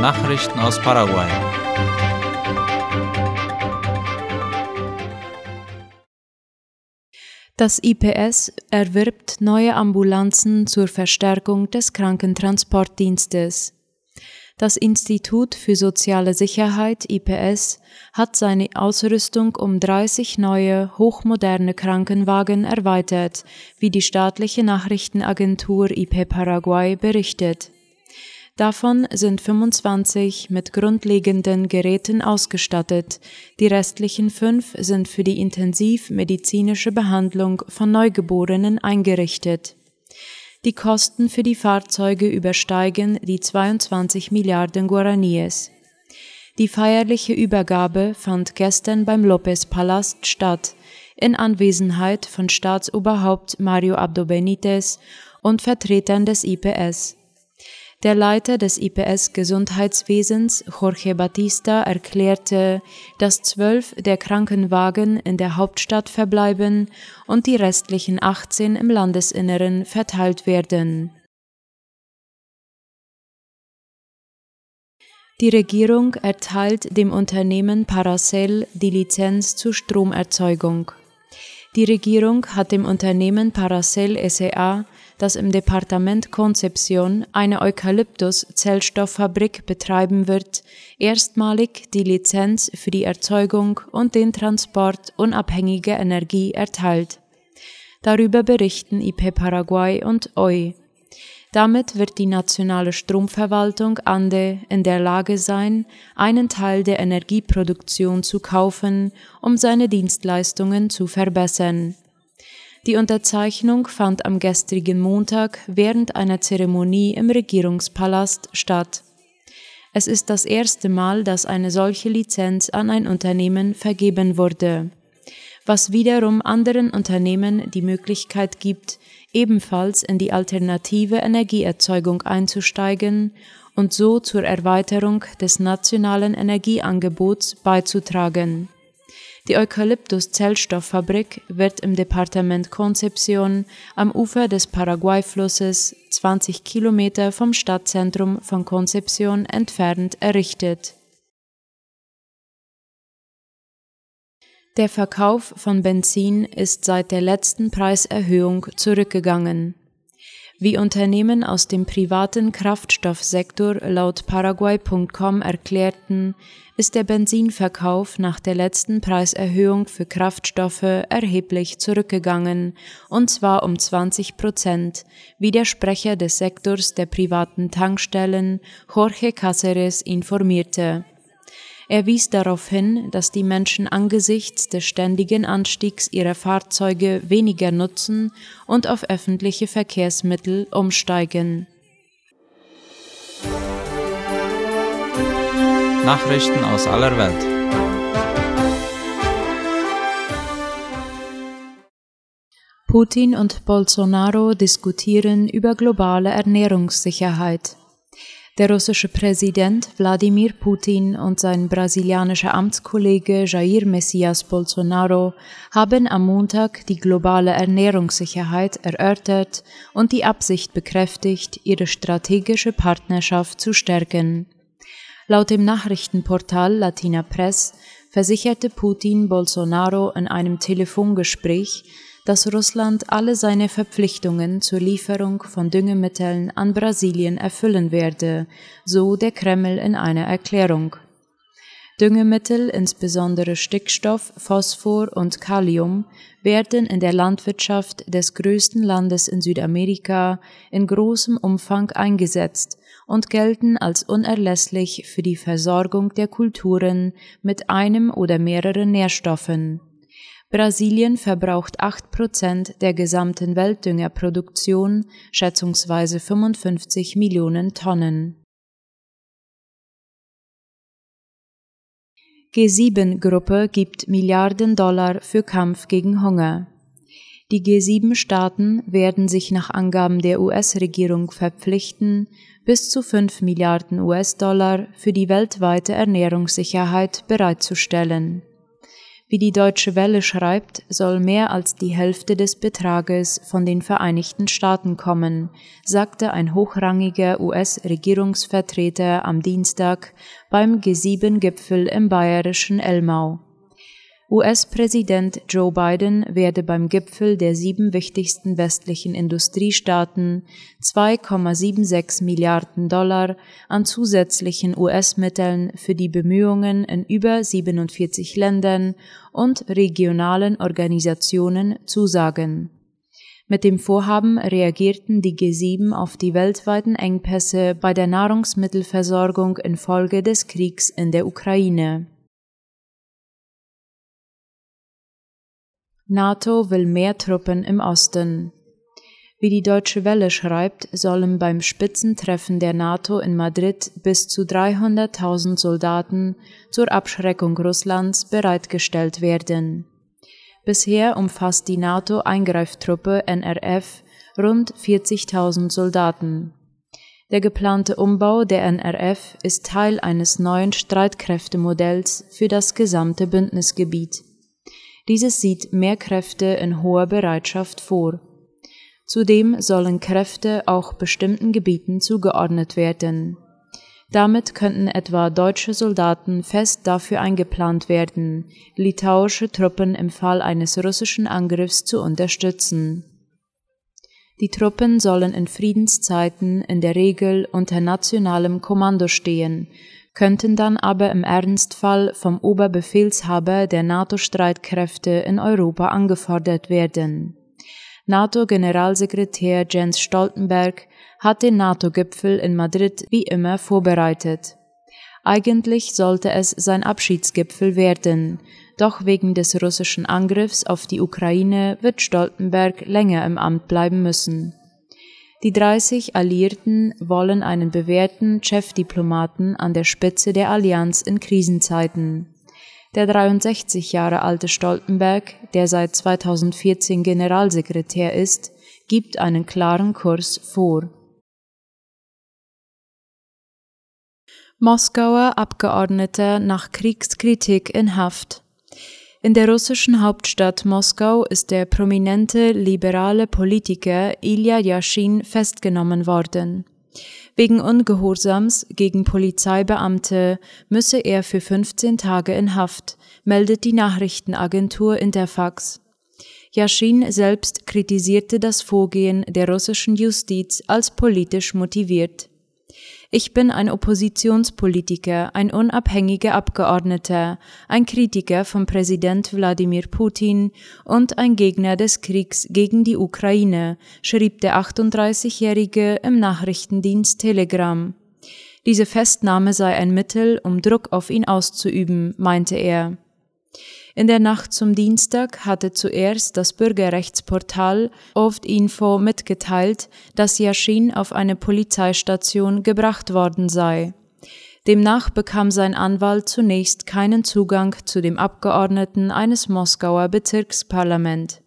Nachrichten aus Paraguay. Das IPS erwirbt neue Ambulanzen zur Verstärkung des Krankentransportdienstes. Das Institut für soziale Sicherheit IPS hat seine Ausrüstung um 30 neue hochmoderne Krankenwagen erweitert, wie die staatliche Nachrichtenagentur IP Paraguay berichtet. Davon sind 25 mit grundlegenden Geräten ausgestattet, die restlichen fünf sind für die intensivmedizinische Behandlung von Neugeborenen eingerichtet. Die Kosten für die Fahrzeuge übersteigen die 22 Milliarden Guaraníes. Die feierliche Übergabe fand gestern beim Lopez Palast statt, in Anwesenheit von Staatsoberhaupt Mario Abdo Benitez und Vertretern des IPS. Der Leiter des IPS Gesundheitswesens, Jorge Batista, erklärte, dass zwölf der Krankenwagen in der Hauptstadt verbleiben und die restlichen 18 im Landesinneren verteilt werden. Die Regierung erteilt dem Unternehmen Paracel die Lizenz zur Stromerzeugung. Die Regierung hat dem Unternehmen Paracel SA das im Departement Concepción eine Eukalyptus-Zellstofffabrik betreiben wird, erstmalig die Lizenz für die Erzeugung und den Transport unabhängiger Energie erteilt. Darüber berichten IP Paraguay und OI. Damit wird die nationale Stromverwaltung ANDE in der Lage sein, einen Teil der Energieproduktion zu kaufen, um seine Dienstleistungen zu verbessern. Die Unterzeichnung fand am gestrigen Montag während einer Zeremonie im Regierungspalast statt. Es ist das erste Mal, dass eine solche Lizenz an ein Unternehmen vergeben wurde, was wiederum anderen Unternehmen die Möglichkeit gibt, ebenfalls in die alternative Energieerzeugung einzusteigen und so zur Erweiterung des nationalen Energieangebots beizutragen. Die Eukalyptus-Zellstofffabrik wird im Departement Concepción am Ufer des Paraguay-Flusses 20 Kilometer vom Stadtzentrum von Concepción entfernt errichtet. Der Verkauf von Benzin ist seit der letzten Preiserhöhung zurückgegangen. Wie Unternehmen aus dem privaten Kraftstoffsektor laut Paraguay.com erklärten, ist der Benzinverkauf nach der letzten Preiserhöhung für Kraftstoffe erheblich zurückgegangen, und zwar um 20 Prozent, wie der Sprecher des Sektors der privaten Tankstellen Jorge Cáceres informierte. Er wies darauf hin, dass die Menschen angesichts des ständigen Anstiegs ihrer Fahrzeuge weniger nutzen und auf öffentliche Verkehrsmittel umsteigen. Nachrichten aus aller Welt. Putin und Bolsonaro diskutieren über globale Ernährungssicherheit. Der russische Präsident Wladimir Putin und sein brasilianischer Amtskollege Jair Messias Bolsonaro haben am Montag die globale Ernährungssicherheit erörtert und die Absicht bekräftigt, ihre strategische Partnerschaft zu stärken. Laut dem Nachrichtenportal Latina Press versicherte Putin Bolsonaro in einem Telefongespräch, dass Russland alle seine Verpflichtungen zur Lieferung von Düngemitteln an Brasilien erfüllen werde, so der Kreml in einer Erklärung. Düngemittel, insbesondere Stickstoff, Phosphor und Kalium, werden in der Landwirtschaft des größten Landes in Südamerika in großem Umfang eingesetzt und gelten als unerlässlich für die Versorgung der Kulturen mit einem oder mehreren Nährstoffen. Brasilien verbraucht acht Prozent der gesamten Weltdüngerproduktion, schätzungsweise 55 Millionen Tonnen. G7-Gruppe gibt Milliarden Dollar für Kampf gegen Hunger. Die G7-Staaten werden sich nach Angaben der US-Regierung verpflichten, bis zu 5 Milliarden US-Dollar für die weltweite Ernährungssicherheit bereitzustellen. Wie die Deutsche Welle schreibt, soll mehr als die Hälfte des Betrages von den Vereinigten Staaten kommen, sagte ein hochrangiger US-Regierungsvertreter am Dienstag beim G7-Gipfel im bayerischen Elmau. US-Präsident Joe Biden werde beim Gipfel der sieben wichtigsten westlichen Industriestaaten 2,76 Milliarden Dollar an zusätzlichen US-Mitteln für die Bemühungen in über 47 Ländern und regionalen Organisationen zusagen. Mit dem Vorhaben reagierten die G7 auf die weltweiten Engpässe bei der Nahrungsmittelversorgung infolge des Kriegs in der Ukraine. NATO will mehr Truppen im Osten. Wie die Deutsche Welle schreibt, sollen beim Spitzentreffen der NATO in Madrid bis zu 300.000 Soldaten zur Abschreckung Russlands bereitgestellt werden. Bisher umfasst die NATO-Eingreiftruppe NRF rund 40.000 Soldaten. Der geplante Umbau der NRF ist Teil eines neuen Streitkräftemodells für das gesamte Bündnisgebiet. Dieses sieht mehr Kräfte in hoher Bereitschaft vor. Zudem sollen Kräfte auch bestimmten Gebieten zugeordnet werden. Damit könnten etwa deutsche Soldaten fest dafür eingeplant werden, litauische Truppen im Fall eines russischen Angriffs zu unterstützen. Die Truppen sollen in Friedenszeiten in der Regel unter nationalem Kommando stehen könnten dann aber im Ernstfall vom Oberbefehlshaber der NATO-Streitkräfte in Europa angefordert werden. NATO-Generalsekretär Jens Stoltenberg hat den NATO-Gipfel in Madrid wie immer vorbereitet. Eigentlich sollte es sein Abschiedsgipfel werden, doch wegen des russischen Angriffs auf die Ukraine wird Stoltenberg länger im Amt bleiben müssen. Die 30 Alliierten wollen einen bewährten Chefdiplomaten an der Spitze der Allianz in Krisenzeiten. Der 63 Jahre alte Stoltenberg, der seit 2014 Generalsekretär ist, gibt einen klaren Kurs vor. Moskauer Abgeordneter nach Kriegskritik in Haft. In der russischen Hauptstadt Moskau ist der prominente liberale Politiker Ilya Yashin festgenommen worden. Wegen Ungehorsams gegen Polizeibeamte müsse er für 15 Tage in Haft, meldet die Nachrichtenagentur Interfax. Yashin selbst kritisierte das Vorgehen der russischen Justiz als politisch motiviert. Ich bin ein Oppositionspolitiker, ein unabhängiger Abgeordneter, ein Kritiker von Präsident Wladimir Putin und ein Gegner des Kriegs gegen die Ukraine, schrieb der 38-Jährige im Nachrichtendienst Telegram. Diese Festnahme sei ein Mittel, um Druck auf ihn auszuüben, meinte er. In der Nacht zum Dienstag hatte zuerst das Bürgerrechtsportal Oft Info mitgeteilt, dass Yashin auf eine Polizeistation gebracht worden sei. Demnach bekam sein Anwalt zunächst keinen Zugang zu dem Abgeordneten eines Moskauer Bezirksparlament.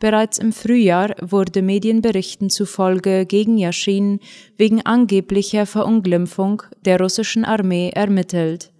Bereits im Frühjahr wurde Medienberichten zufolge gegen Yashin wegen angeblicher Verunglimpfung der russischen Armee ermittelt.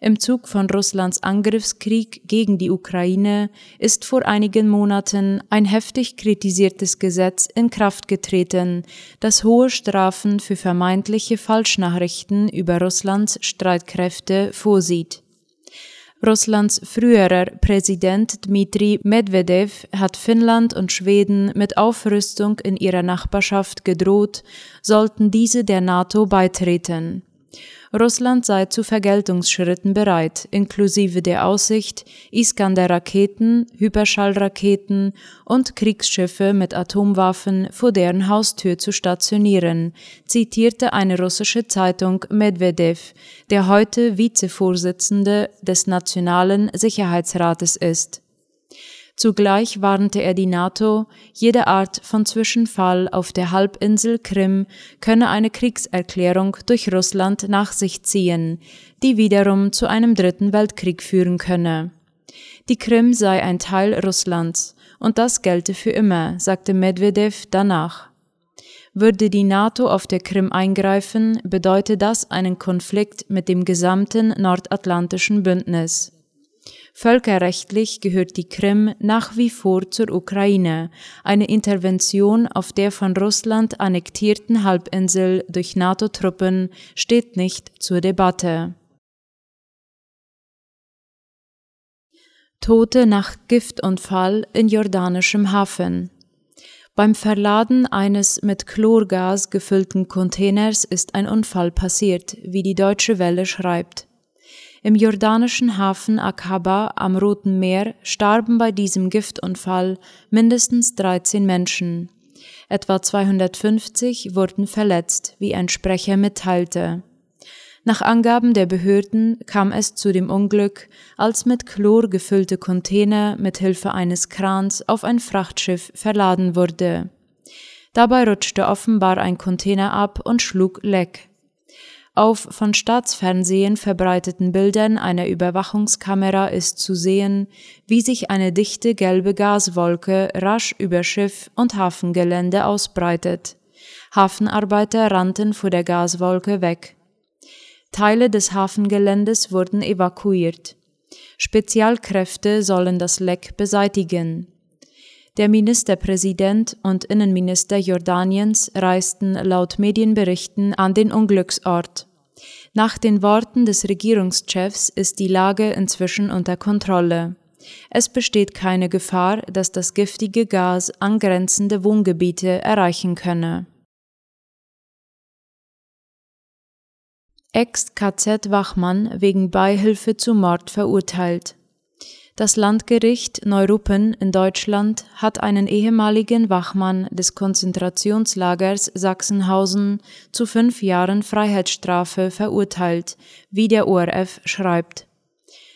Im Zug von Russlands Angriffskrieg gegen die Ukraine ist vor einigen Monaten ein heftig kritisiertes Gesetz in Kraft getreten, das hohe Strafen für vermeintliche Falschnachrichten über Russlands Streitkräfte vorsieht. Russlands früherer Präsident Dmitri Medvedev hat Finnland und Schweden mit Aufrüstung in ihrer Nachbarschaft gedroht, sollten diese der NATO beitreten. Russland sei zu Vergeltungsschritten bereit, inklusive der Aussicht, Iskander-Raketen, Hyperschallraketen und Kriegsschiffe mit Atomwaffen vor deren Haustür zu stationieren, zitierte eine russische Zeitung Medvedev, der heute Vizevorsitzende des Nationalen Sicherheitsrates ist. Zugleich warnte er die NATO, jede Art von Zwischenfall auf der Halbinsel Krim könne eine Kriegserklärung durch Russland nach sich ziehen, die wiederum zu einem dritten Weltkrieg führen könne. Die Krim sei ein Teil Russlands, und das gelte für immer, sagte Medvedev danach. Würde die NATO auf der Krim eingreifen, bedeute das einen Konflikt mit dem gesamten nordatlantischen Bündnis. Völkerrechtlich gehört die Krim nach wie vor zur Ukraine. Eine Intervention auf der von Russland annektierten Halbinsel durch NATO-Truppen steht nicht zur Debatte. Tote nach Giftunfall in jordanischem Hafen. Beim Verladen eines mit Chlorgas gefüllten Containers ist ein Unfall passiert, wie die Deutsche Welle schreibt. Im jordanischen Hafen Aqaba am Roten Meer starben bei diesem Giftunfall mindestens 13 Menschen. Etwa 250 wurden verletzt, wie ein Sprecher mitteilte. Nach Angaben der Behörden kam es zu dem Unglück, als mit Chlor gefüllte Container mit Hilfe eines Krans auf ein Frachtschiff verladen wurde. Dabei rutschte offenbar ein Container ab und schlug Leck. Auf von Staatsfernsehen verbreiteten Bildern einer Überwachungskamera ist zu sehen, wie sich eine dichte gelbe Gaswolke rasch über Schiff und Hafengelände ausbreitet. Hafenarbeiter rannten vor der Gaswolke weg. Teile des Hafengeländes wurden evakuiert. Spezialkräfte sollen das Leck beseitigen. Der Ministerpräsident und Innenminister Jordaniens reisten laut Medienberichten an den Unglücksort. Nach den Worten des Regierungschefs ist die Lage inzwischen unter Kontrolle. Es besteht keine Gefahr, dass das giftige Gas angrenzende Wohngebiete erreichen könne. Ex-KZ-Wachmann wegen Beihilfe zu Mord verurteilt. Das Landgericht Neuruppen in Deutschland hat einen ehemaligen Wachmann des Konzentrationslagers Sachsenhausen zu fünf Jahren Freiheitsstrafe verurteilt, wie der ORF schreibt.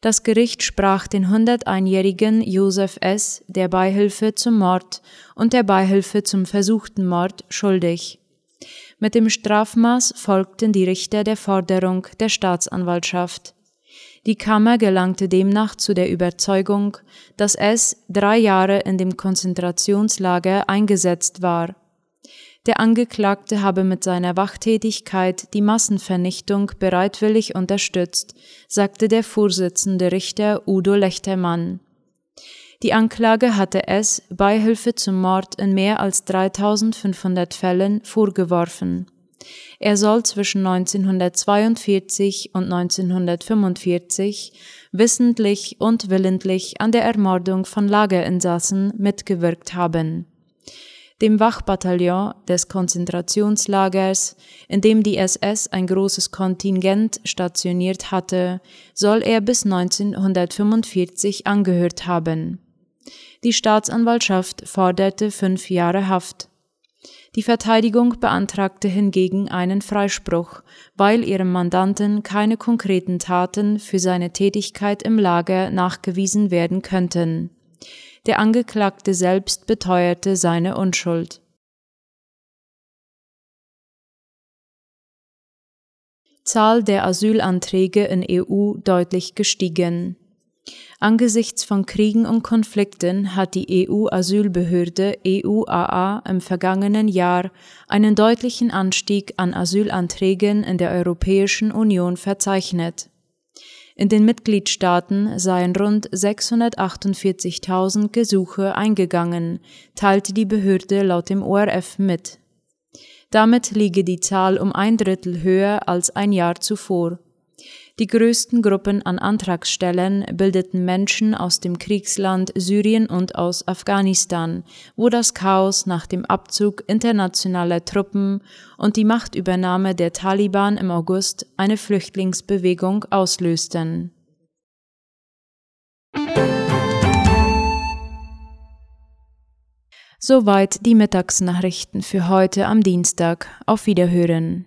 Das Gericht sprach den 101-jährigen Josef S., der Beihilfe zum Mord und der Beihilfe zum versuchten Mord, schuldig. Mit dem Strafmaß folgten die Richter der Forderung der Staatsanwaltschaft. Die Kammer gelangte demnach zu der Überzeugung, dass es drei Jahre in dem Konzentrationslager eingesetzt war. Der Angeklagte habe mit seiner Wachtätigkeit die Massenvernichtung bereitwillig unterstützt, sagte der Vorsitzende Richter Udo Lechtermann. Die Anklage hatte es Beihilfe zum Mord in mehr als 3500 Fällen vorgeworfen. Er soll zwischen 1942 und 1945 wissentlich und willentlich an der Ermordung von Lagerinsassen mitgewirkt haben. Dem Wachbataillon des Konzentrationslagers, in dem die SS ein großes Kontingent stationiert hatte, soll er bis 1945 angehört haben. Die Staatsanwaltschaft forderte fünf Jahre Haft. Die Verteidigung beantragte hingegen einen Freispruch, weil ihrem Mandanten keine konkreten Taten für seine Tätigkeit im Lager nachgewiesen werden könnten. Der Angeklagte selbst beteuerte seine Unschuld. Zahl der Asylanträge in EU deutlich gestiegen. Angesichts von Kriegen und Konflikten hat die EU-Asylbehörde EUAA im vergangenen Jahr einen deutlichen Anstieg an Asylanträgen in der Europäischen Union verzeichnet. In den Mitgliedstaaten seien rund 648.000 Gesuche eingegangen, teilte die Behörde laut dem ORF mit. Damit liege die Zahl um ein Drittel höher als ein Jahr zuvor. Die größten Gruppen an Antragstellen bildeten Menschen aus dem Kriegsland Syrien und aus Afghanistan, wo das Chaos nach dem Abzug internationaler Truppen und die Machtübernahme der Taliban im August eine Flüchtlingsbewegung auslösten. Soweit die Mittagsnachrichten für heute am Dienstag. Auf Wiederhören.